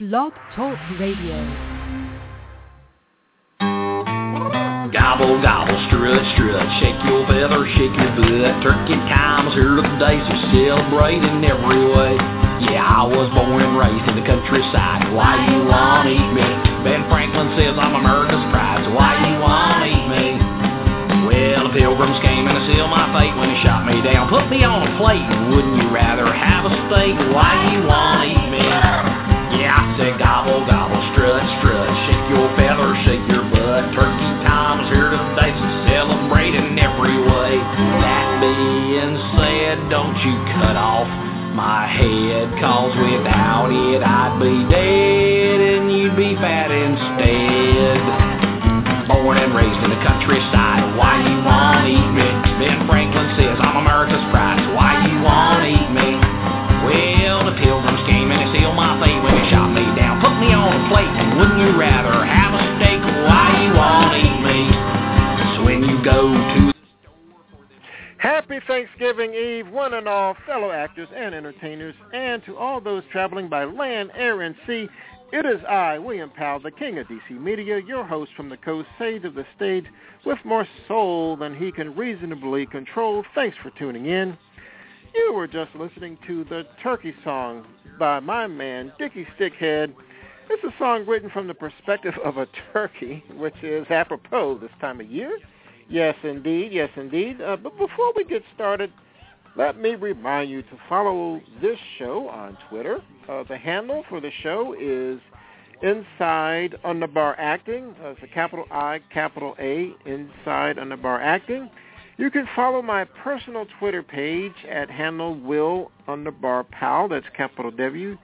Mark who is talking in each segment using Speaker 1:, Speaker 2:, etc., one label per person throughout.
Speaker 1: Blog Talk Radio.
Speaker 2: Gobble, gobble, strut, strut, shake your feather, shake your butt. Turkey time's here today, so celebrate in every way. Yeah, I was born and raised in the countryside. Why you wanna eat me? Ben Franklin says I'm America's pride, so why you wanna eat me? Well, the pilgrims came and sealed my fate when they shot me down. Put me on a plate, wouldn't you rather have a steak? Why you wanna eat me? I said gobble, gobble, strut, strut, shake your feather, shake your butt. Turkey time's here today, so celebrate in every way. That being said, don't you cut off my head, cause without it I'd be dead and you'd be fat instead. Born and raised in the countryside, why you wanna eat me? Ben Franklin says I'm America's
Speaker 3: Thanksgiving Eve, one and all fellow actors and entertainers, and to all those traveling by land, air, and sea. It is I, William Powell, the king of DC Media, your host from the coast, sage of the stage, with more soul than he can reasonably control. Thanks for tuning in. You were just listening to the Turkey Song by my man, Dickie Stickhead. It's a song written from the perspective of a turkey, which is apropos this time of year. Yes, indeed. Yes, indeed. Uh, but before we get started, let me remind you to follow this show on Twitter. Uh, the handle for the show is Inside Underbar Acting. Uh, it's a capital I, capital A, Inside Underbar Acting. You can follow my personal Twitter page at handle Will Underbar Powell. That's capital W,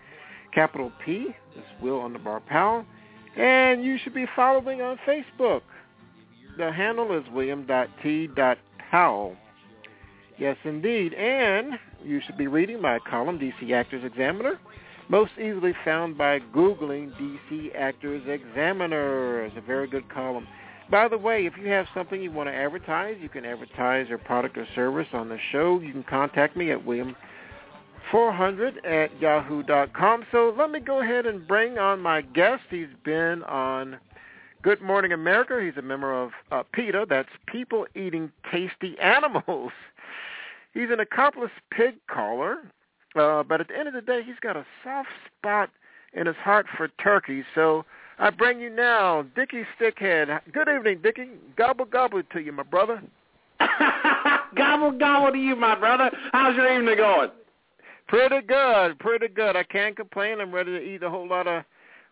Speaker 3: capital P. That's Will Underbar Powell. And you should be following on Facebook. The handle is william.t.powell. Yes, indeed. And you should be reading my column, DC Actors Examiner, most easily found by Googling DC Actors Examiner. It's a very good column. By the way, if you have something you want to advertise, you can advertise your product or service on the show. You can contact me at william400 at yahoo.com. So let me go ahead and bring on my guest. He's been on Good Morning America. He's a member of uh, PETA. That's People Eating Tasty Animals. He's an accomplished pig caller, uh, but at the end of the day, he's got a soft spot in his heart for turkeys. So I bring you now, Dickie Stickhead. Good evening, Dickie. Gobble gobble to you, my brother.
Speaker 4: gobble gobble to you, my brother. How's your evening going?
Speaker 3: Pretty good, pretty good. I can't complain. I'm ready to eat a whole lot of.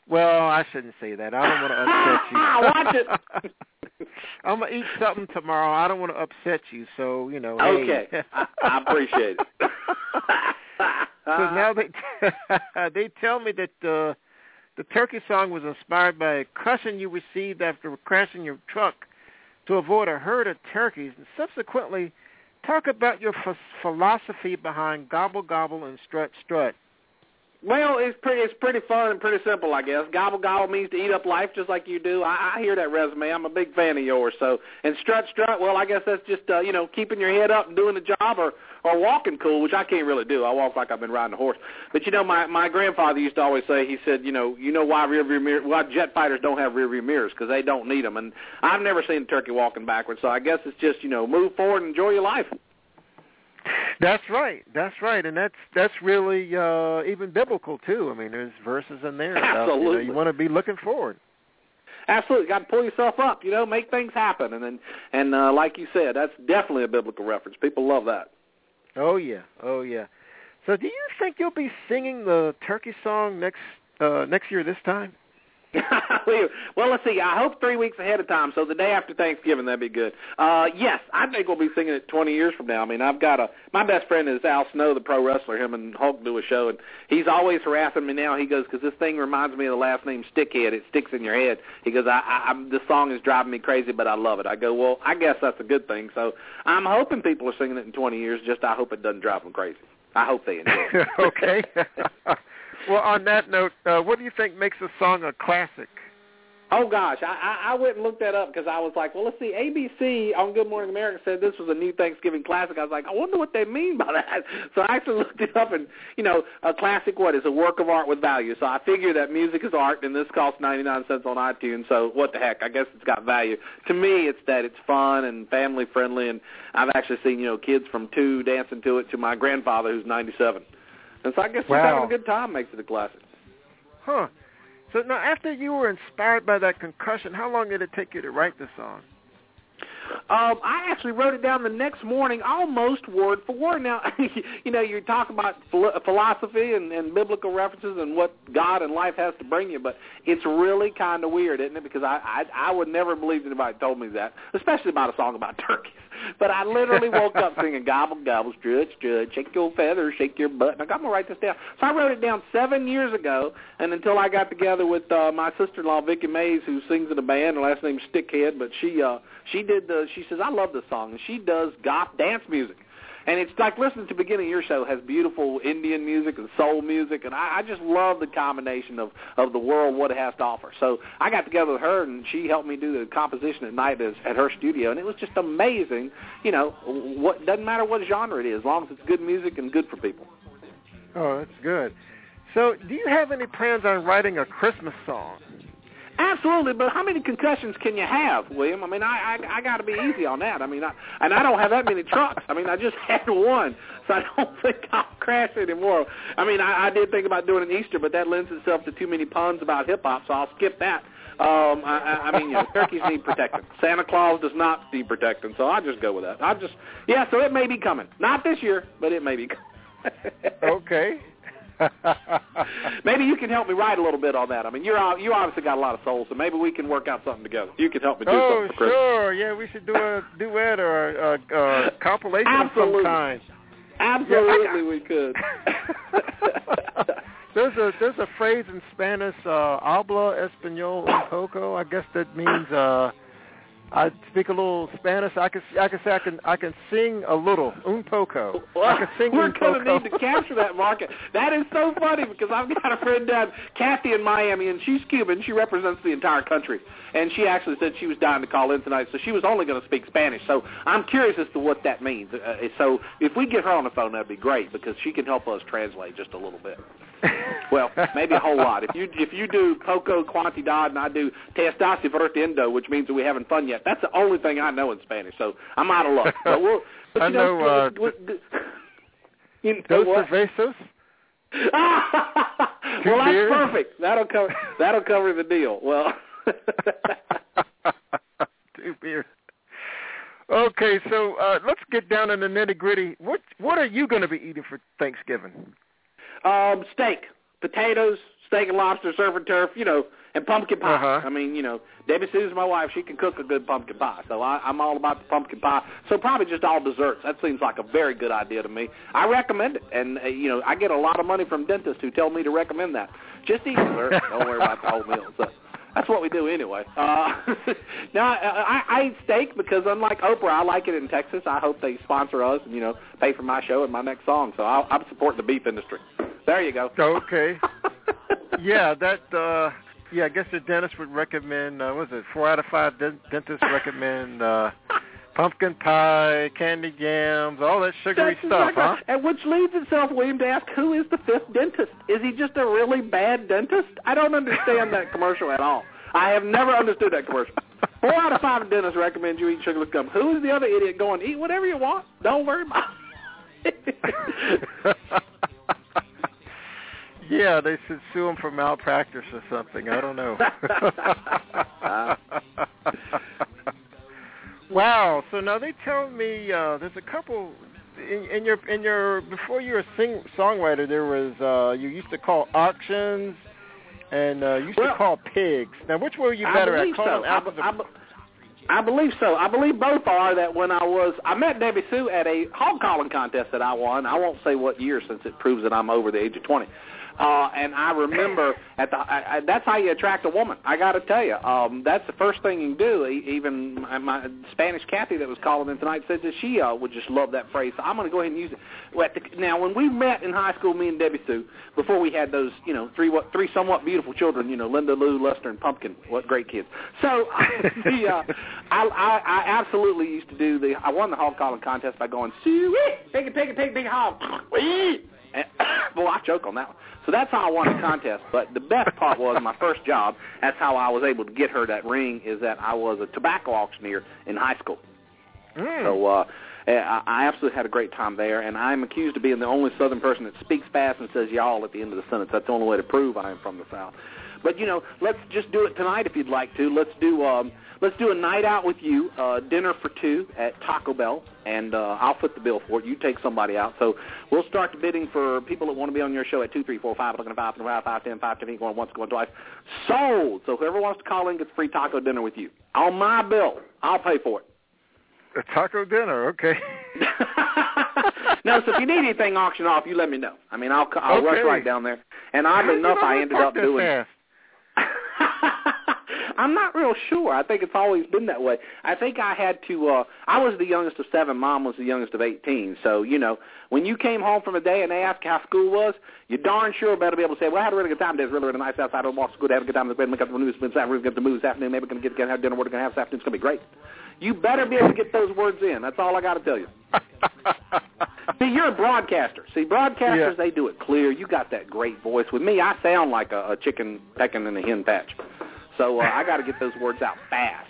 Speaker 3: Well, I shouldn't say that. I don't want to
Speaker 4: upset you.
Speaker 3: Watch it. I'm gonna eat something tomorrow. I don't want to upset you, so you know.
Speaker 4: Okay,
Speaker 3: hey.
Speaker 4: I, I appreciate it.
Speaker 3: so now they they tell me that uh, the turkey song was inspired by a caution you received after crashing your truck to avoid a herd of turkeys, and subsequently talk about your philosophy behind gobble gobble and strut strut.
Speaker 4: Well, it's pretty it's pretty fun and pretty simple, I guess. Gobble gobble means to eat up life just like you do. I, I hear that resume. I'm a big fan of yours. So, and strut strut, well, I guess that's just uh, you know keeping your head up and doing the job, or or walking cool, which I can't really do. I walk like I've been riding a horse. But you know, my my grandfather used to always say, he said, you know, you know why rear view mirror, why jet fighters don't have rear view mirrors because they don't need them. And I've never seen a turkey walking backwards. So I guess it's just you know move forward and enjoy your life.
Speaker 3: That's right. That's right, and that's that's really uh even biblical too. I mean, there's verses in there. About,
Speaker 4: Absolutely.
Speaker 3: You, know, you want to be looking forward.
Speaker 4: Absolutely, got to pull yourself up. You know, make things happen, and then and uh, like you said, that's definitely a biblical reference. People love that.
Speaker 3: Oh yeah, oh yeah. So, do you think you'll be singing the turkey song next uh next year this time?
Speaker 4: well, let's see. I hope three weeks ahead of time, so the day after Thanksgiving, that'd be good. Uh, yes, I think we'll be singing it 20 years from now. I mean, I've got a my best friend is Al Snow, the pro wrestler. Him and Hulk do a show, and he's always harassing me now. He goes, "Because this thing reminds me of the last name Stickhead. It sticks in your head." He goes, "I, I I'm, this song is driving me crazy, but I love it." I go, "Well, I guess that's a good thing." So I'm hoping people are singing it in 20 years. Just I hope it doesn't drive them crazy. I hope they enjoy it.
Speaker 3: okay. well, on that note, uh, what do you think makes a song a classic?
Speaker 4: Oh gosh, I, I I went and looked that up because I was like, well, let's see. ABC on Good Morning America said this was a new Thanksgiving classic. I was like, I wonder what they mean by that. So I actually looked it up, and you know, a classic what is a work of art with value. So I figure that music is art, and this costs ninety nine cents on iTunes. So what the heck? I guess it's got value. To me, it's that it's fun and family friendly, and I've actually seen you know kids from two dancing to it to my grandfather who's ninety seven, and so I guess
Speaker 3: wow.
Speaker 4: just having a good time makes it a classic.
Speaker 3: Huh. So now, after you were inspired by that concussion, how long did it take you to write the song?
Speaker 4: Um, I actually wrote it down the next morning, almost word for word. Now, you know, you talk about philosophy and, and biblical references and what God and life has to bring you, but it's really kind of weird, isn't it? Because I, I I would never believe anybody told me that, especially about a song about turkeys. But I literally woke up singing gobble gobble, strut strut, shake your feathers, shake your butt. And I'm gonna write this down. So I wrote it down seven years ago, and until I got together with uh, my sister-in-law Vicki Mays, who sings in a band. Her last name's Stickhead, but she uh she did the. She says I love this song, and she does goth dance music. And it's like listening to the beginning of your show has beautiful Indian music and soul music, and I, I just love the combination of of the world what it has to offer. So I got together with her, and she helped me do the composition at night as, at her studio, and it was just amazing. You know, what doesn't matter what genre it is, as long as it's good music and good for people.
Speaker 3: Oh, that's good. So, do you have any plans on writing a Christmas song?
Speaker 4: Absolutely, but how many concussions can you have, William? I mean, I I, I got to be easy on that. I mean, I, and I don't have that many trucks. I mean, I just had one, so I don't think I'll crash anymore. I mean, I, I did think about doing an Easter, but that lends itself to too many puns about hip hop, so I'll skip that. Um, I, I mean, you know, turkeys need protecting. Santa Claus does not need protecting, so I'll just go with that. I'll just, yeah. So it may be coming, not this year, but it may be. coming.
Speaker 3: okay.
Speaker 4: maybe you can help me write a little bit on that. I mean, you're you obviously got a lot of soul, so maybe we can work out something together. You can help me do
Speaker 3: oh,
Speaker 4: something for Christmas.
Speaker 3: sure. Yeah, we should do a duet or a, a, a compilation
Speaker 4: Absolutely.
Speaker 3: of some kind.
Speaker 4: Absolutely, we could.
Speaker 3: there's a there's a phrase in Spanish, uh, habla español un poco. I guess that means uh, I speak a little Spanish. I can I can say I can I can sing a little un poco.
Speaker 4: Well,
Speaker 3: I can sing
Speaker 4: we're going to need to capture that market. That is so funny because I've got a friend down, Kathy in Miami, and she's Cuban. She represents the entire country, and she actually said she was dying to call in tonight, so she was only going to speak Spanish. So I'm curious as to what that means. Uh, so if we get her on the phone, that'd be great because she can help us translate just a little bit. Well, maybe a whole lot. If you if you do poco quantidad and I do te estás divertiendo, which means that we haven't fun yet, that's the only thing I know in Spanish. So I'm out of luck. But we'll, but
Speaker 3: I
Speaker 4: you know,
Speaker 3: know, uh,
Speaker 4: we- we- you know
Speaker 3: Dos
Speaker 4: what?
Speaker 3: cervezas.
Speaker 4: well, that's
Speaker 3: beers?
Speaker 4: perfect. That'll cover that'll cover the deal. Well,
Speaker 3: Two beers. Okay, so uh, let's get down in the nitty gritty. What what are you going to be eating for Thanksgiving?
Speaker 4: Um, steak, potatoes, steak and lobster, surf and turf, you know, and pumpkin pie.
Speaker 3: Uh-huh.
Speaker 4: I mean, you know, Debbie Sue's my wife. She can cook a good pumpkin pie, so I, I'm all about the pumpkin pie. So probably just all desserts. That seems like a very good idea to me. I recommend it, and uh, you know, I get a lot of money from dentists who tell me to recommend that. Just eat dessert. Don't worry about the whole meal. So. That's what we do anyway. Uh, now I, I I eat steak because unlike Oprah, I like it in Texas. I hope they sponsor us and you know pay for my show and my next song. So I'll, I'm supporting the beef industry. There you go.
Speaker 3: Okay. yeah, that. uh Yeah, I guess the dentist would recommend. Uh, what was it four out of five dent- dentists recommend uh pumpkin pie, candy yams, all that sugary
Speaker 4: That's
Speaker 3: stuff,
Speaker 4: exactly
Speaker 3: huh?
Speaker 4: And which leads itself, William, to ask who is the fifth dentist? Is he just a really bad dentist? I don't understand that commercial at all. I have never understood that commercial. Four out of five dentists recommend you eat sugarless gum. Who is the other idiot going, eat whatever you want? Don't worry about it.
Speaker 3: yeah, they should sue him for malpractice or something. I don't know. wow. So now they tell me uh, there's a couple in, in your in your before you were a sing songwriter. There was uh, you used to call auctions and uh, you used
Speaker 4: Well-
Speaker 3: to call pigs. Now, which were you
Speaker 4: I
Speaker 3: better at?
Speaker 4: believe
Speaker 3: Calling
Speaker 4: so. I,
Speaker 3: apples
Speaker 4: be-
Speaker 3: or-
Speaker 4: I, be- I believe so. I believe both are that when I was, I met Debbie Sue at a hog calling contest that I won. I won't say what year since it proves that I'm over the age of 20. Uh, and I remember at the I, I, that's how you attract a woman. I got to tell you, um, that's the first thing you do. Even my, my Spanish Kathy that was calling in tonight said that she uh, would just love that phrase. So I'm going to go ahead and use it. Well, the, now, when we met in high school, me and Debbie Sue, before we had those, you know, three what three somewhat beautiful children, you know, Linda, Lou, Lester, and Pumpkin. What great kids. So the uh, I, I I absolutely used to do the. I won the hog calling contest by going Sue, take it, take it, hog. And, well, I choke on that one. So that's how I won the contest. But the best part was my first job. That's how I was able to get her that ring. Is that I was a tobacco auctioneer in high school.
Speaker 3: Mm.
Speaker 4: So uh, I I absolutely had a great time there, and I'm accused of being the only Southern person that speaks fast and says y'all at the end of the sentence. That's the only way to prove I am from the South. But you know, let's just do it tonight if you'd like to. Let's do um, let's do a night out with you, uh, dinner for two at Taco Bell, and uh, I'll foot the bill for it. You take somebody out. So we'll start the bidding for people that want to be on your show at two, three, four, five, looking at five, five, five, ten, five, ten, going once, going twice. Sold. So whoever wants to call in gets free taco dinner with you on my bill. I'll pay for it.
Speaker 3: A taco dinner, okay.
Speaker 4: no, so if you need anything auction off, you let me know. I mean, I'll I'll rush right down there. And
Speaker 3: How
Speaker 4: enough, I ended up doing.
Speaker 3: fast?
Speaker 4: I'm not real sure. I think it's always been that way. I think I had to. uh I was the youngest of seven. Mom was the youngest of eighteen. So you know, when you came home from a day and they asked how school was, you darn sure better be able to say, "Well, I had a really good time. There's really, really a nice outside. I walked to school. I had a good time. Make up the news. We're going to move this afternoon. Maybe we're going to get together, have dinner. We're going to have this afternoon. It's going to be great." You better be able to get those words in. That's all I got to tell you. See, you're a broadcaster. See, broadcasters,
Speaker 3: Yeah.
Speaker 4: they do it clear. You got that great voice. With me, I sound like a, a chicken pecking in a hen patch. So uh, I got to get those words out fast.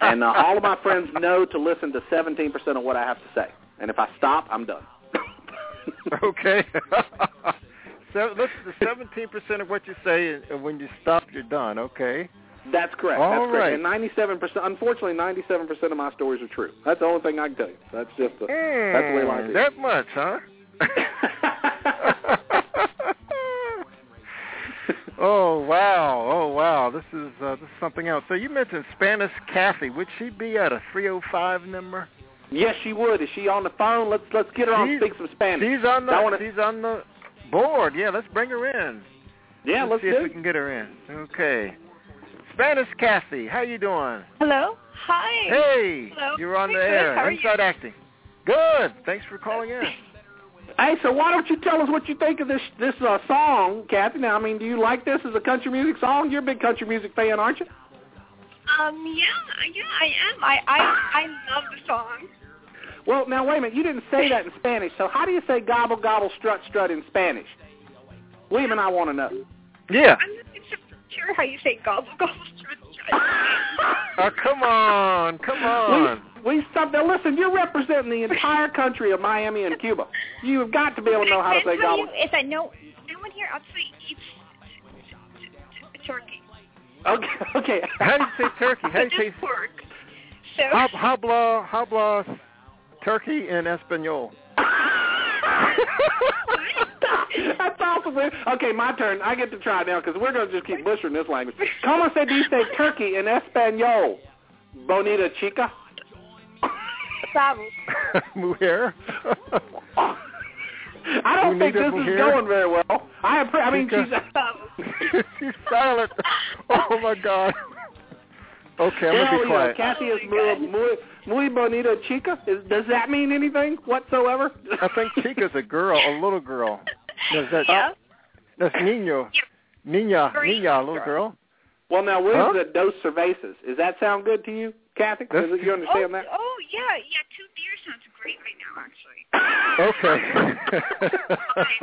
Speaker 4: And uh, all of my friends know to listen to 17% of what I have to say. And if I stop, I'm done.
Speaker 3: okay. so listen to seventeen percent of what you say, and and when you stop, you're done. Okay.
Speaker 4: That's correct.
Speaker 3: All
Speaker 4: That's correct. And 97%, unfortunately, 97% of my stories are true. That's the only thing I can tell you. That's just the, that's the way life
Speaker 3: Mm,
Speaker 4: is.
Speaker 3: That much, huh? oh wow! Oh wow! This is uh, this is something else. So you mentioned Spanish Kathy. Would she be at a 305 number?
Speaker 4: yes, she would. Is she on the phone? Let's let's get her on
Speaker 3: She's-
Speaker 4: speak some Spanish.
Speaker 3: She's on the
Speaker 4: wanna-
Speaker 3: she's on the board. Yeah, let's bring her in.
Speaker 4: yeah, let's
Speaker 3: see
Speaker 4: do
Speaker 3: if we can get her in. Okay. Spanish Kathy, how you doing?
Speaker 5: Hello. Hi.
Speaker 3: Hey,
Speaker 5: Hello.
Speaker 3: you're on the
Speaker 5: Good,
Speaker 3: air.
Speaker 5: how are you?
Speaker 3: Inside acting. Good. Thanks for calling in.
Speaker 4: Hey, so why don't you tell us what you think of this this uh, song, Kathy? Now, I mean, do you like this as a country music song? You're a big country music fan, aren't you?
Speaker 5: Um. Yeah. Yeah. I am. I. I. I love the song.
Speaker 4: Well, now wait a minute. You didn't say that in Spanish. So how do you say gobble gobble strut strut in Spanish? William and I want to know.
Speaker 3: Yeah.
Speaker 5: I'm not sure how you say gobble gobble strut strut.
Speaker 3: Oh, come on, come on.
Speaker 4: We we stop now. Listen, you're representing the entire country of Miami and Cuba. You have got to be able to know how to
Speaker 5: I
Speaker 4: say gobble.
Speaker 5: you is that no, no one here actually eats t- turkey.
Speaker 4: Okay, okay.
Speaker 3: How do you say turkey? How do you say
Speaker 5: pork. So.
Speaker 3: hab- habla habla turkey in Espanol?
Speaker 4: That's awesome. Okay, my turn. I get to try now because we're going to just keep butchering this language. Como se dice turkey in Espanol? Bonita chica?
Speaker 5: Bravo.
Speaker 3: Mujer.
Speaker 4: I don't think this is
Speaker 3: mujer?
Speaker 4: going very well. I, appre- I mean,
Speaker 3: Chica.
Speaker 4: she's...
Speaker 3: She's silent. Oh my God. Okay, I'm
Speaker 4: Hell
Speaker 3: gonna be
Speaker 4: yeah,
Speaker 3: quiet.
Speaker 4: Kathy is
Speaker 5: Oh, my
Speaker 4: muy, muy, muy bonita chica. Is, does that mean anything whatsoever?
Speaker 3: I think Chica's a girl, a little girl. Does that,
Speaker 5: Yeah.
Speaker 3: That's niño. Niña,
Speaker 5: Very
Speaker 3: niña, little
Speaker 5: girl.
Speaker 3: girl.
Speaker 4: Well, now, where's
Speaker 3: Huh?
Speaker 4: at Dos Cervezas. Does that sound good to you, Kathy? Does
Speaker 3: That's-
Speaker 4: it, you
Speaker 5: Oh,
Speaker 4: understand that?
Speaker 5: oh yeah, yeah. Two beers sounds great right now, actually.
Speaker 3: Okay.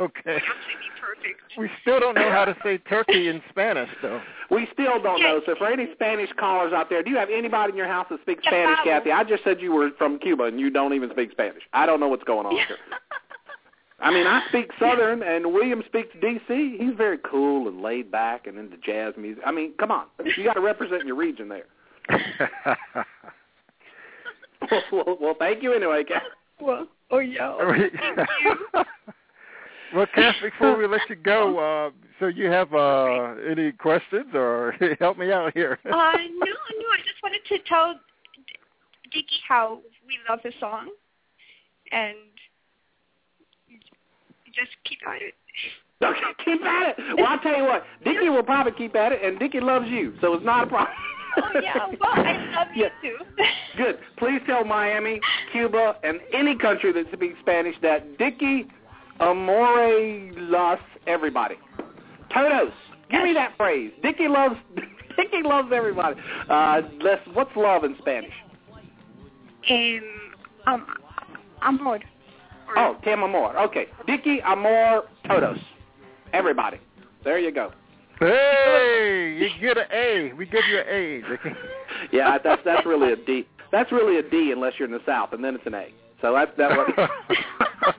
Speaker 3: okay.
Speaker 5: Would actually be perfect.
Speaker 3: We still don't know how to say turkey in Spanish, though.
Speaker 4: We still don't know. So for any Spanish callers out there, do you have anybody in your house that speaks
Speaker 5: Yeah,
Speaker 4: Spanish,
Speaker 5: Pablo.
Speaker 4: Kathy? I just said you were from Cuba and you don't even speak Spanish. I don't know what's going on here. I mean, I speak Southern, and William speaks D.C. He's very cool and laid back and into jazz music. I mean, come on, you got to represent your region there. well, well, thank you anyway, Kathy.
Speaker 5: well, oh yeah.
Speaker 3: Well, Cass, before we let you go, uh, so you have uh, any questions or help me out here?
Speaker 5: Uh, no, no. I just wanted to tell D- Dickie how we love the song, and just keep at it.
Speaker 4: Okay, keep at it. Well, I'll tell you what, Dickie will probably keep at it, and Dickie loves you, so it's not a problem.
Speaker 5: Oh yeah, well I love you
Speaker 4: Yeah.
Speaker 5: too.
Speaker 4: Good. Please tell Miami, Cuba, and any country that speaks Spanish that Dickie amore los everybody. Todos. Give me that phrase. Dickie loves Dickie loves everybody. Uh, let's, what's love in Spanish?
Speaker 5: Um, um, amor.
Speaker 4: Oh, te amor. Okay. Dickie amor todos. Everybody. There you go.
Speaker 3: Hey, you get an A. We give you an A,
Speaker 4: Yeah, that's that's really a D. That's really a D unless you're in the South, and then it's an A. So that's that what.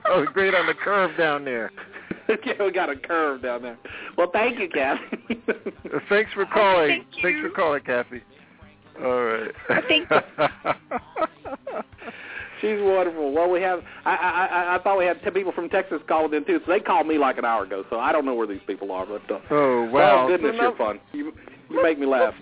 Speaker 3: oh, great on the curve down there.
Speaker 4: yeah, we got a curve down there. Well, thank you, Kathy.
Speaker 3: Uh, Thanks for calling.
Speaker 5: Thank you.
Speaker 3: Thanks for calling, Kathy. All right.
Speaker 5: Thank
Speaker 4: She's wonderful. Well, we have. I, I I I thought we had ten people from Texas calling in too. So they called me like an hour ago. So I don't know where these people are. But uh,
Speaker 3: oh wow!
Speaker 4: oh goodness, you're fun. You you make me laugh.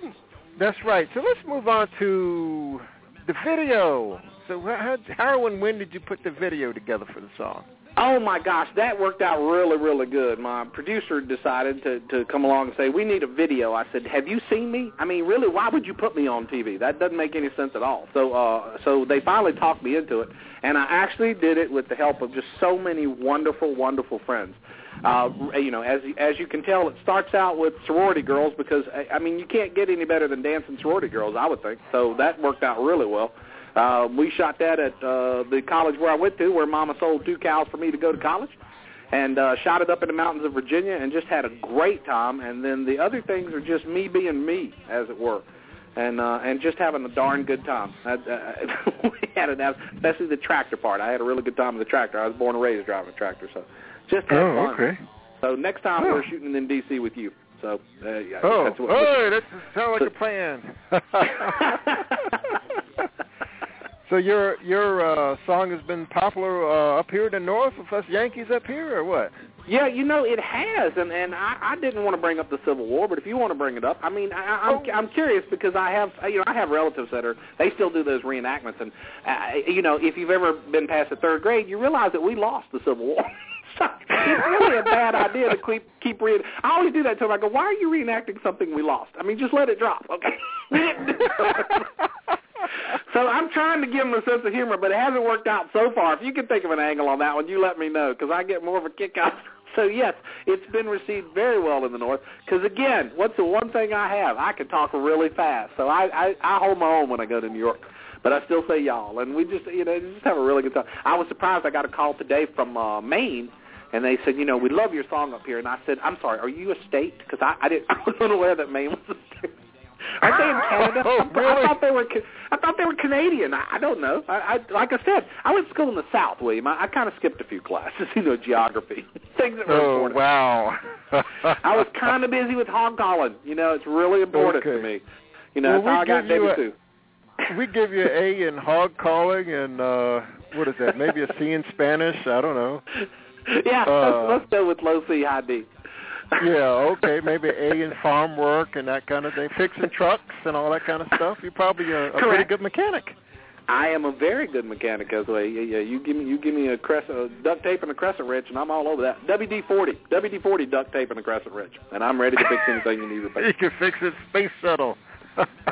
Speaker 3: That's right. So let's move on to the video. So how, how and when did you put the video together for the song?
Speaker 4: Oh my gosh, that worked out really, really good. My producer decided to to come along and say, "We need a video." I said, "Have you seen me? I mean, really, why would you put me on TV? That doesn't make any sense at all." So, uh, so they finally talked me into it, and I actually did it with the help of just so many wonderful, wonderful friends. Uh, you know, as as you can tell, it starts out with sorority girls because I, I mean, you can't get any better than dancing sorority girls, I would think. So that worked out really well. Uh, we shot that at uh, the college where I went to, where Mama sold two cows for me to go to college, and uh, shot it up in the mountains of Virginia, and just had a great time. And then the other things are just me being me, as it were, and uh, and just having a darn good time. I, uh, we had it, out especially the tractor part. I had a really good time with the tractor. I was born and raised driving a tractor, so just had
Speaker 3: Oh,
Speaker 4: fun.
Speaker 3: okay.
Speaker 4: So next time
Speaker 3: Oh.
Speaker 4: we're shooting in D.C. with you. So uh, yeah,
Speaker 3: Oh,
Speaker 4: that's what,
Speaker 3: oh, that sounds like a plan. so your your uh, song has been popular uh, up here in the north with us Yankees up here, or what?
Speaker 4: Yeah, you know it has, and and I, I didn't want to bring up the Civil War, but if you want to bring it up, I mean, I, I'm
Speaker 3: Oh.
Speaker 4: I'm curious because I have you know I have relatives that are they still do those reenactments, and uh, you know if you've ever been past the third grade, you realize that we lost the Civil War. so it's really a bad idea to keep keep reading. I always do that to them. I go, why are you reenacting something we lost? I mean, just let it drop, okay? So I'm trying to give them a sense of humor, but it hasn't worked out so far. If you can think of an angle on that one, you let me know because I get more of a kick out. So yes, it's been received very well in the North. Because again, what's the one thing I have? I can talk really fast, so I, I I hold my own when I go to New York. But I still say y'all, and we just you know just have a really good time. I was surprised. I got a call today from uh, Maine, and they said, you know, we love your song up here. And I said, I'm sorry, are you a state? Because I, I didn't I wasn't aware that Maine was a state. Aren't they in Canada?
Speaker 3: Oh,
Speaker 4: I,
Speaker 3: really?
Speaker 4: I thought they were. Ca- I thought they were Canadian. I, I don't know. I, I like I said, I went to school in the South, William. I, I kind of skipped a few classes, you know, geography, things that were
Speaker 3: Oh
Speaker 4: important.
Speaker 3: wow!
Speaker 4: I was kind of busy with hog calling. You know, it's really important to me. You know,
Speaker 3: Well,
Speaker 4: that's how I got
Speaker 3: give you
Speaker 4: too.
Speaker 3: we give you an A in hog calling and uh what is that? Maybe a C in Spanish. I don't know.
Speaker 4: Yeah,
Speaker 3: Uh,
Speaker 4: let's, let's go with low C, high D.
Speaker 3: Yeah, okay, maybe A in farm work and that kind of thing, fixing trucks and all that kind of stuff. You're probably a, a pretty good mechanic.
Speaker 4: I am a very good mechanic, as well. Yeah, yeah. You give me, you give me a crescent, a duct tape and a crescent wrench, and I'm all over that. WD-40, WD-40 duct tape and a crescent wrench, and I'm ready to fix anything you need to
Speaker 3: You can fix it space shuttle.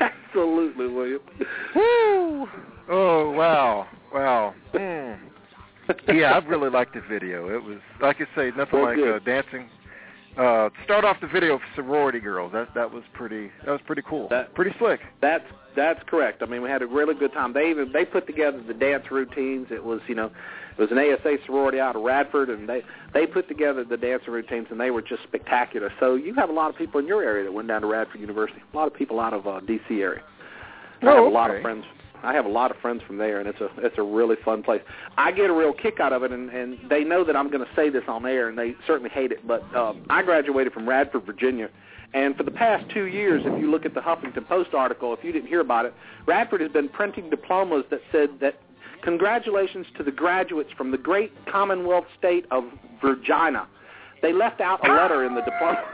Speaker 4: Absolutely, William.
Speaker 3: Woo! Oh wow, wow. Mm. Yeah, I really liked the video. It was like I say, nothing
Speaker 4: Well,
Speaker 3: like
Speaker 4: good.
Speaker 3: uh, dancing. Uh, start off the video for sorority girls. That that was pretty. That was pretty cool.
Speaker 4: That-
Speaker 3: pretty slick.
Speaker 4: That's that's correct. I mean, we had a really good time. They even they put together the dance routines. It was you know, it was an ASA sorority out of Radford, and they they put together the dance routines, and they were just spectacular. So you have a lot of people in your area that went down to Radford University. A lot of people out of uh, D.C. area. I
Speaker 3: Oh,
Speaker 4: have a lot of friends. I have a lot of friends from there, and it's a it's a really fun place. I get a real kick out of it, and and they know that I'm going to say this on air, and they certainly hate it. But um, I graduated from Radford, Virginia, and for the past two years, if you look at the Huffington Post article, if you didn't hear about it, Radford has been printing diplomas that said that congratulations to the graduates from the great Commonwealth state of Virginia. They left out a letter in the diploma.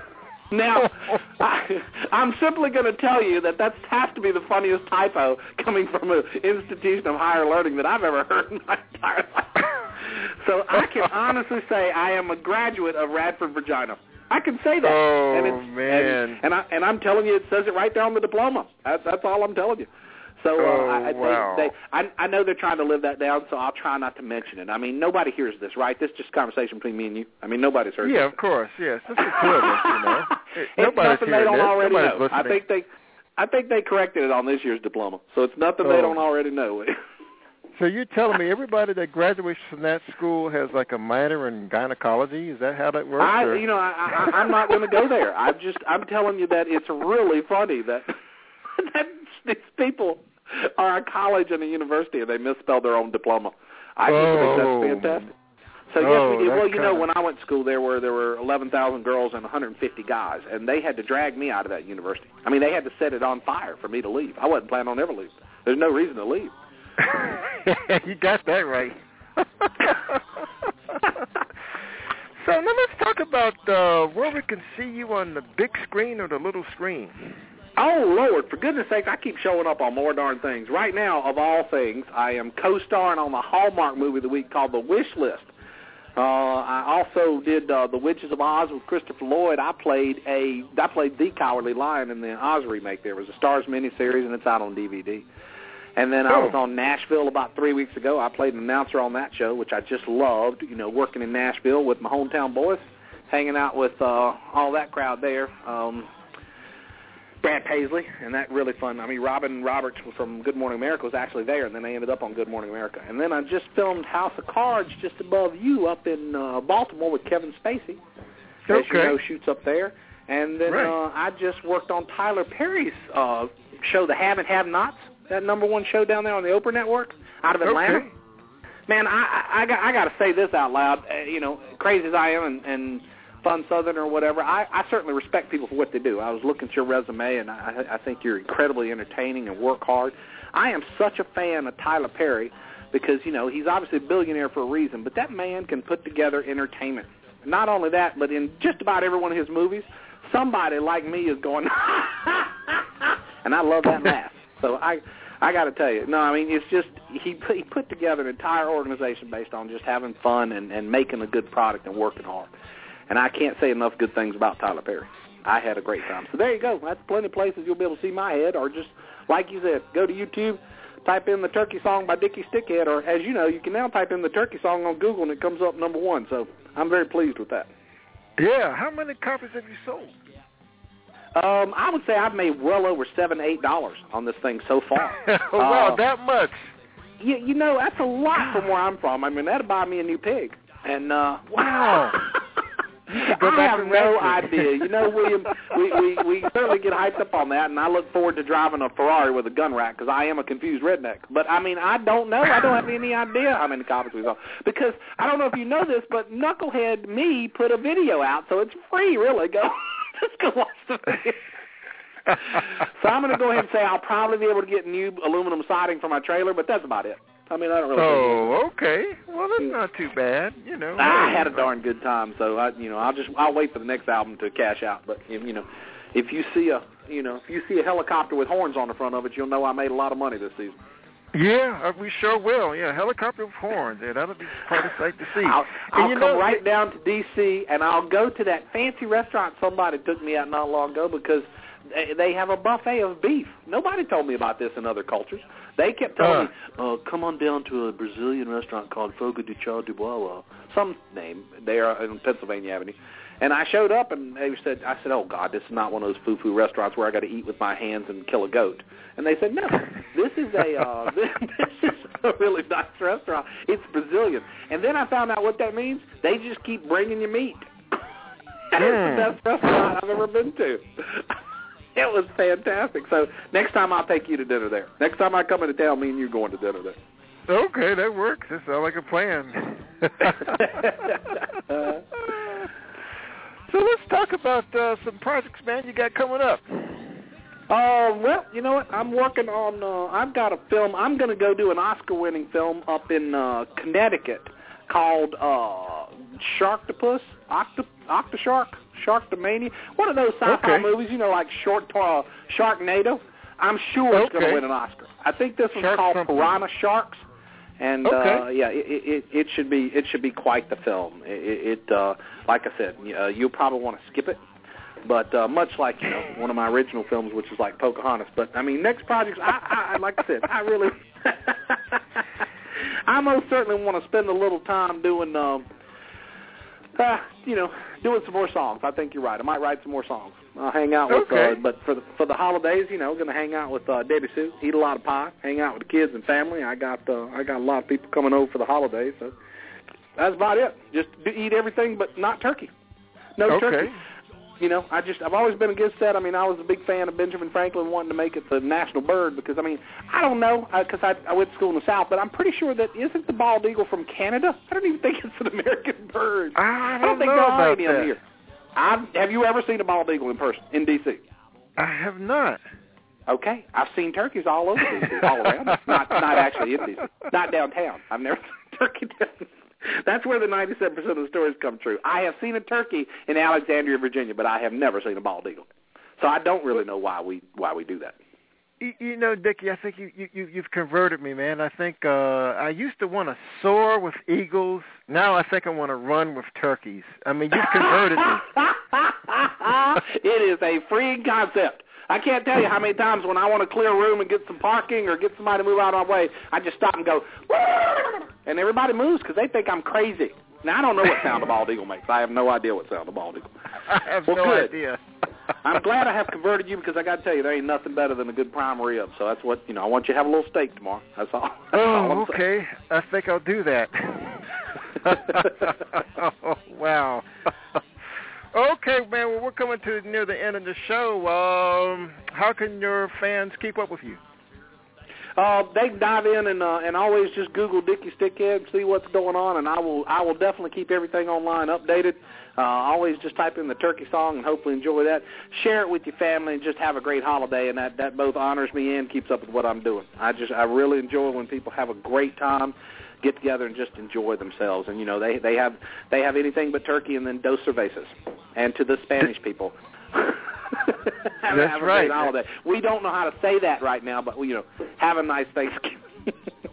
Speaker 4: Now, I, I'm simply going to tell you that that has to be the funniest typo coming from an institution of higher learning that I've ever heard in my entire life. So I can honestly say I am a graduate of Radford, Virginia. I can say that.
Speaker 3: Oh,
Speaker 4: and it's,
Speaker 3: man.
Speaker 4: And, and I and I'm telling you, it says it right there on the diploma. That's that's all I'm telling you. So uh,
Speaker 3: Oh,
Speaker 4: I,
Speaker 3: wow.
Speaker 4: they, they, I, I know they're trying to live that down, so I'll try not to mention it. I mean, nobody hears this, right? This is just a conversation between me and you. I mean, nobody's heard
Speaker 3: Yeah,
Speaker 4: this.
Speaker 3: of course. Yes, it's the two of us, you know.
Speaker 4: it's
Speaker 3: Nobody's
Speaker 4: nothing they don't
Speaker 3: this.
Speaker 4: already
Speaker 3: Nobody's
Speaker 4: know. I think they, I think they corrected it on this year's diploma, so it's nothing they
Speaker 3: Oh.
Speaker 4: don't already know.
Speaker 3: So you're telling me everybody that graduates from that school has like a minor in gynecology? Is that how that works?
Speaker 4: I,
Speaker 3: or-
Speaker 4: you know, I, I, I'm not going to go there. I'm just, I'm telling you that it's really funny that that these people are a college and a university and they misspelled their own diploma. I
Speaker 3: Oh.
Speaker 4: think that's fantastic. So
Speaker 3: Oh,
Speaker 4: yes, we did. Well, you know, when I went to school, there were there were 11,000 girls and 150 guys, and they had to drag me out of that university. I mean, they had to set it on fire for me to leave. I wasn't planning on ever leaving. There's no reason to leave.
Speaker 3: you got that right. so now let's talk about uh, where we can see you on the big screen or the little screen.
Speaker 4: Oh Lord, for goodness sake, I keep showing up on more darn things. Right now, of all things, I am co-starring on the Hallmark movie of the week called The Wish List. Uh, I also did uh, The Witches of Oz with Christopher Lloyd. I played a I played the Cowardly Lion in the Oz remake. There was a Stars miniseries, and it's out on DVD. And then I
Speaker 3: Oh.
Speaker 4: was on Nashville about three weeks ago. I played an announcer on that show, which I just loved. You know, working in Nashville with my hometown boys, hanging out with uh, all that crowd there. Um, Brad Paisley, and that really fun. I mean, Robin Roberts from Good Morning America was actually there, and then they ended up on Good Morning America. And then I just filmed House of Cards just above you up in uh, Baltimore with Kevin Spacey. As you know, shoots up there. And then
Speaker 3: Right.
Speaker 4: uh, I just worked on Tyler Perry's uh, show, The Have and Have Nots, that number one show down there on the Oprah Network out of Atlanta.
Speaker 3: Okay.
Speaker 4: Man, I I, I got I got to say this out loud. Uh, you know, crazy as I am and, and fun Southern or whatever, I, I certainly respect people for what they do. I was looking at your resume, and I, I think you're incredibly entertaining and work hard. I am such a fan of Tyler Perry because you know he's obviously a billionaire for a reason, but that man can put together entertainment. Not only that, but in just about every one of his movies, somebody like me is going, and I love that laugh. So I I got to tell you, no, I mean it's just he put, he put together an entire organization based on just having fun and and making a good product and working hard. And I can't say enough good things about Tyler Perry. I had a great time. So there you go. That's plenty of places you'll be able to see my head, or just like you said, go to YouTube, type in the Turkey Song by Dickie Stickhead, or as you know, you can now type in the Turkey Song on Google and it comes up number one. So I'm very pleased with that.
Speaker 3: Yeah. How many copies have you sold?
Speaker 4: Um, I would say I've made well over seven, eight dollars on this thing so far.
Speaker 3: wow,
Speaker 4: Uh,
Speaker 3: that much.
Speaker 4: You, you know, that's a lot from where I'm from. I mean, that'd buy me a new pig. And uh
Speaker 3: Wow.
Speaker 4: I have no idea. You know, William, we, we we certainly get hyped up on that, and I look forward to driving a Ferrari with a gun rack because I am a confused redneck. But I mean, I don't know. I don't have any idea how many copies we sold because I don't know if you know this, but Knucklehead Me put a video out, so it's free. Really, go just go watch the video. so I'm going to go ahead and say I'll probably be able to get new aluminum siding for my trailer, but that's about it. I mean, I don't really.
Speaker 3: Oh, okay. Well, that's not too bad. You know.
Speaker 4: I had a darn good time, so I, you know, I'll just I'll wait for the next album to cash out. But you you know, if you see a you know if you see a helicopter with horns on the front of it, you'll know I made a lot of money this season.
Speaker 3: Yeah, uh, we sure will. Yeah, helicopter with horns. Yeah, that'll be quite a sight to see.
Speaker 4: I'll,
Speaker 3: and
Speaker 4: I'll
Speaker 3: you
Speaker 4: come
Speaker 3: know,
Speaker 4: right down to D.C. and I'll go to that fancy restaurant somebody took me out not long ago because they have a buffet of beef. Nobody told me about this in other cultures. They kept telling me, uh, "Come on down to a Brazilian restaurant called Fogo de Chão de Boa, some name there in Pennsylvania Avenue." And I showed up, and they said, "I said, oh God, this is not one of those foo-foo restaurants where I got to eat with my hands and kill a goat." And they said, "No, this is a uh, this, this is a really nice restaurant. It's Brazilian." And then I found out what that means. They just keep bringing you meat.
Speaker 3: Hmm.
Speaker 4: it's the best restaurant I've ever been to. It was fantastic. So next time I'll take you to dinner there. Next time I come into town, me and you going to dinner there.
Speaker 3: Okay, that works. That sounds like a plan. so let's talk about uh, some projects, man, you got coming up.
Speaker 4: Uh, well, you know what? I'm working on. Uh, I've got a film. I'm going to go do an Oscar-winning film up in uh, Connecticut called uh, Sharktopus, Octo, Octoshark, Sharktomania, one of those sci-fi
Speaker 3: Okay.
Speaker 4: movies, you know, like Short uh, Sharknado. I'm sure it's going to win an Oscar. I think this one's
Speaker 3: Shark
Speaker 4: called
Speaker 3: something.
Speaker 4: Piranha Sharks, and uh, yeah, it, it it should be it should be quite the film. It, it uh, like I said, uh, you'll probably want to skip it. But uh, much like you know one of my original films, which is like Pocahontas. But I mean, next projects, I, I like I said, I really, I most certainly want to spend a little time doing, um, uh, you know, doing some more songs. I think you're right. I might write some more songs. I'll hang out with,
Speaker 3: Okay.
Speaker 4: uh, but for the for the holidays, you know, going to hang out with uh, Debbie Sue, eat a lot of pie, hang out with the kids and family. I got uh, I got a lot of people coming over for the holidays, so that's about it. Just do, eat everything, but not turkey. No
Speaker 3: Okay.
Speaker 4: turkey. You know, I just I've always been against that. I mean, I was a big fan of Benjamin Franklin wanting to make it the national bird because I mean, I don't know because I I went to school in the South, but I'm pretty sure that isn't the bald eagle from Canada. I don't even think it's an American bird.
Speaker 3: I
Speaker 4: I
Speaker 3: don't,
Speaker 4: think
Speaker 3: know
Speaker 4: there are
Speaker 3: about
Speaker 4: any
Speaker 3: that.
Speaker 4: here. I've, have you ever seen a bald eagle in person in D.C.?
Speaker 3: I have not.
Speaker 4: Okay, I've seen turkeys all over D.C., all around. Not not actually in D.C., not downtown. I've never seen a turkey down. That's where the 97% of the stories come true. I have seen a turkey in Alexandria, Virginia, but I have never seen a bald eagle. So I don't really know why we why we do that.
Speaker 3: You, you know, Dickie, I think you, you you you've converted me, man. I think uh I used to want to soar with eagles. Now I think I want to run with turkeys. I mean, you've converted me.
Speaker 4: it is a freeing concept. I can't tell you how many times when I want to clear a room and get some parking or get somebody to move out of my way, I just stop and go, and everybody moves because they think I'm crazy. Now I don't know what sound a bald eagle makes. I have no idea what sound a bald eagle.
Speaker 3: I have
Speaker 4: Well,
Speaker 3: no
Speaker 4: good.
Speaker 3: idea.
Speaker 4: I'm glad I have converted you because I got to tell you there ain't nothing better than a good prime rib. So that's what you know. I want you to have a little steak tomorrow. That's all. That's
Speaker 3: Oh,
Speaker 4: saying.
Speaker 3: okay. I think I'll do that. oh, wow. Okay, man. Well, we're coming to near the end of the show. Um, how can your fans keep up with you?
Speaker 4: Uh, they dive in and uh, and always just Google Dickie Stickhead and see what's going on, and I will I will definitely keep everything online updated. Uh, always just type in the turkey song and hopefully enjoy that. Share it with your family and just have a great holiday, and that that both honors me and keeps up with what I'm doing. I just I really enjoy when people have a great time, get together and just enjoy themselves. And you know they they have they have anything but turkey and then dos cervezas. And to the Spanish people.
Speaker 3: That's
Speaker 4: have a
Speaker 3: right.
Speaker 4: great holiday. We don't know how to say that right now, but you know, have a nice Thanksgiving.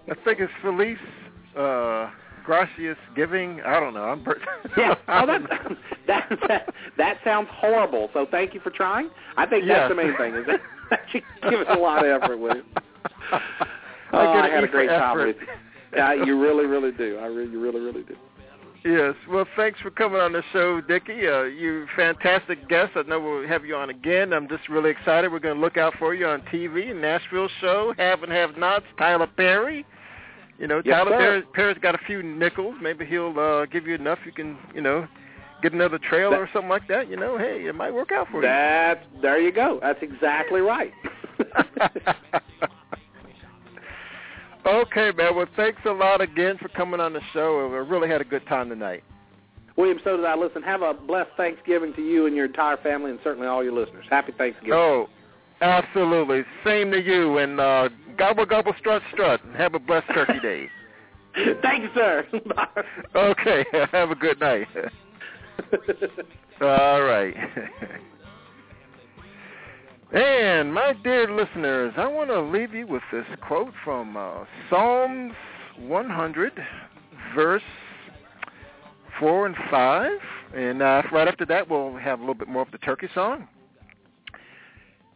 Speaker 3: I think it's Felice uh, Gracias Giving. I don't know. I'm per-
Speaker 4: yeah. Oh, that, that that that sounds horrible. So thank you for trying. I think
Speaker 3: Yeah.
Speaker 4: that's the main thing. Is that, that you give us a lot of effort with it.
Speaker 3: I
Speaker 4: Oh,
Speaker 3: get
Speaker 4: I had a great time with you. Yeah, you really, really do. I really, you really, really do.
Speaker 3: Yes. Well, thanks for coming on the show, Dickie. Uh, you fantastic guest. I know we'll have you on again. I'm just really excited. We're going to look out for you on TV, Nashville show, Have and Have Nots, Tyler Perry. You know,
Speaker 4: Yes,
Speaker 3: Tyler. Perry, Perry's got a few nickels. Maybe he'll uh, give you enough you can, you know, get another trailer or something like that. You know, hey, it might work out for you.
Speaker 4: That's there you go. That's exactly right.
Speaker 3: you. okay, man. Well, thanks a lot again for coming on the show. I really had a good time tonight.
Speaker 4: William, so did I. Listen, have a blessed Thanksgiving to you and your entire family, and certainly all your listeners. Happy Thanksgiving.
Speaker 3: Oh, absolutely. Same to you. And uh, gobble, gobble, strut, strut. And have a blessed turkey day.
Speaker 4: Thank you, sir.
Speaker 3: Okay. Have a good night. All right. And my dear listeners, I want to leave you with this quote from uh, Psalms 100, verse 4 and 5. And uh, right after that, we'll have a little bit more of the turkey song.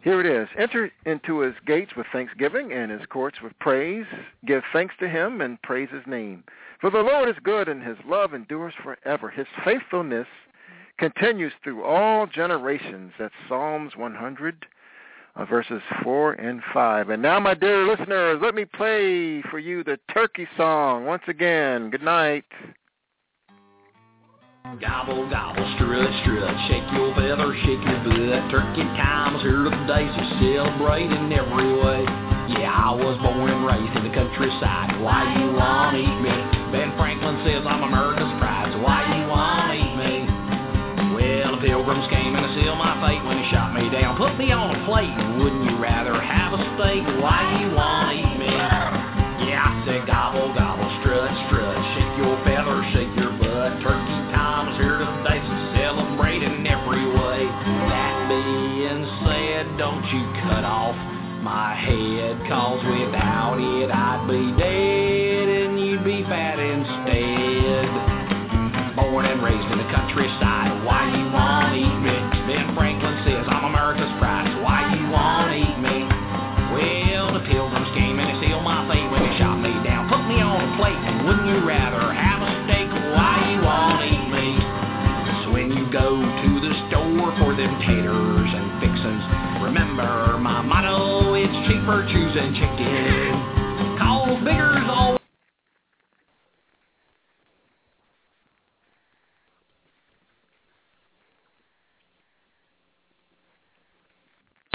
Speaker 3: Here it is. Enter into his gates with thanksgiving and his courts with praise. Give thanks to him and praise his name. For the Lord is good and his love endures forever. His faithfulness continues through all generations. That's Psalms 100, uh, verses 4 and 5. And now, my dear listeners, let me play for you the turkey song once again. Good night.
Speaker 2: Gobble, gobble, strut, strut, shake your feather, shake your butt. Turkey time's here today, so celebrate in every way. Yeah, I was born and raised in the countryside. Why you wanna eat me? Ben Franklin says I'm America's pilgrims came and to seal my fate when he shot me down. Put me on a plate, wouldn't you rather have a steak? Why do you wanna eat me? Yeah, I said gobble, gobble, strut, strut, shake your feathers, shake your butt. Turkey time is here today, so celebrate in every way. That being said, don't you cut off my head, cause we and chicken.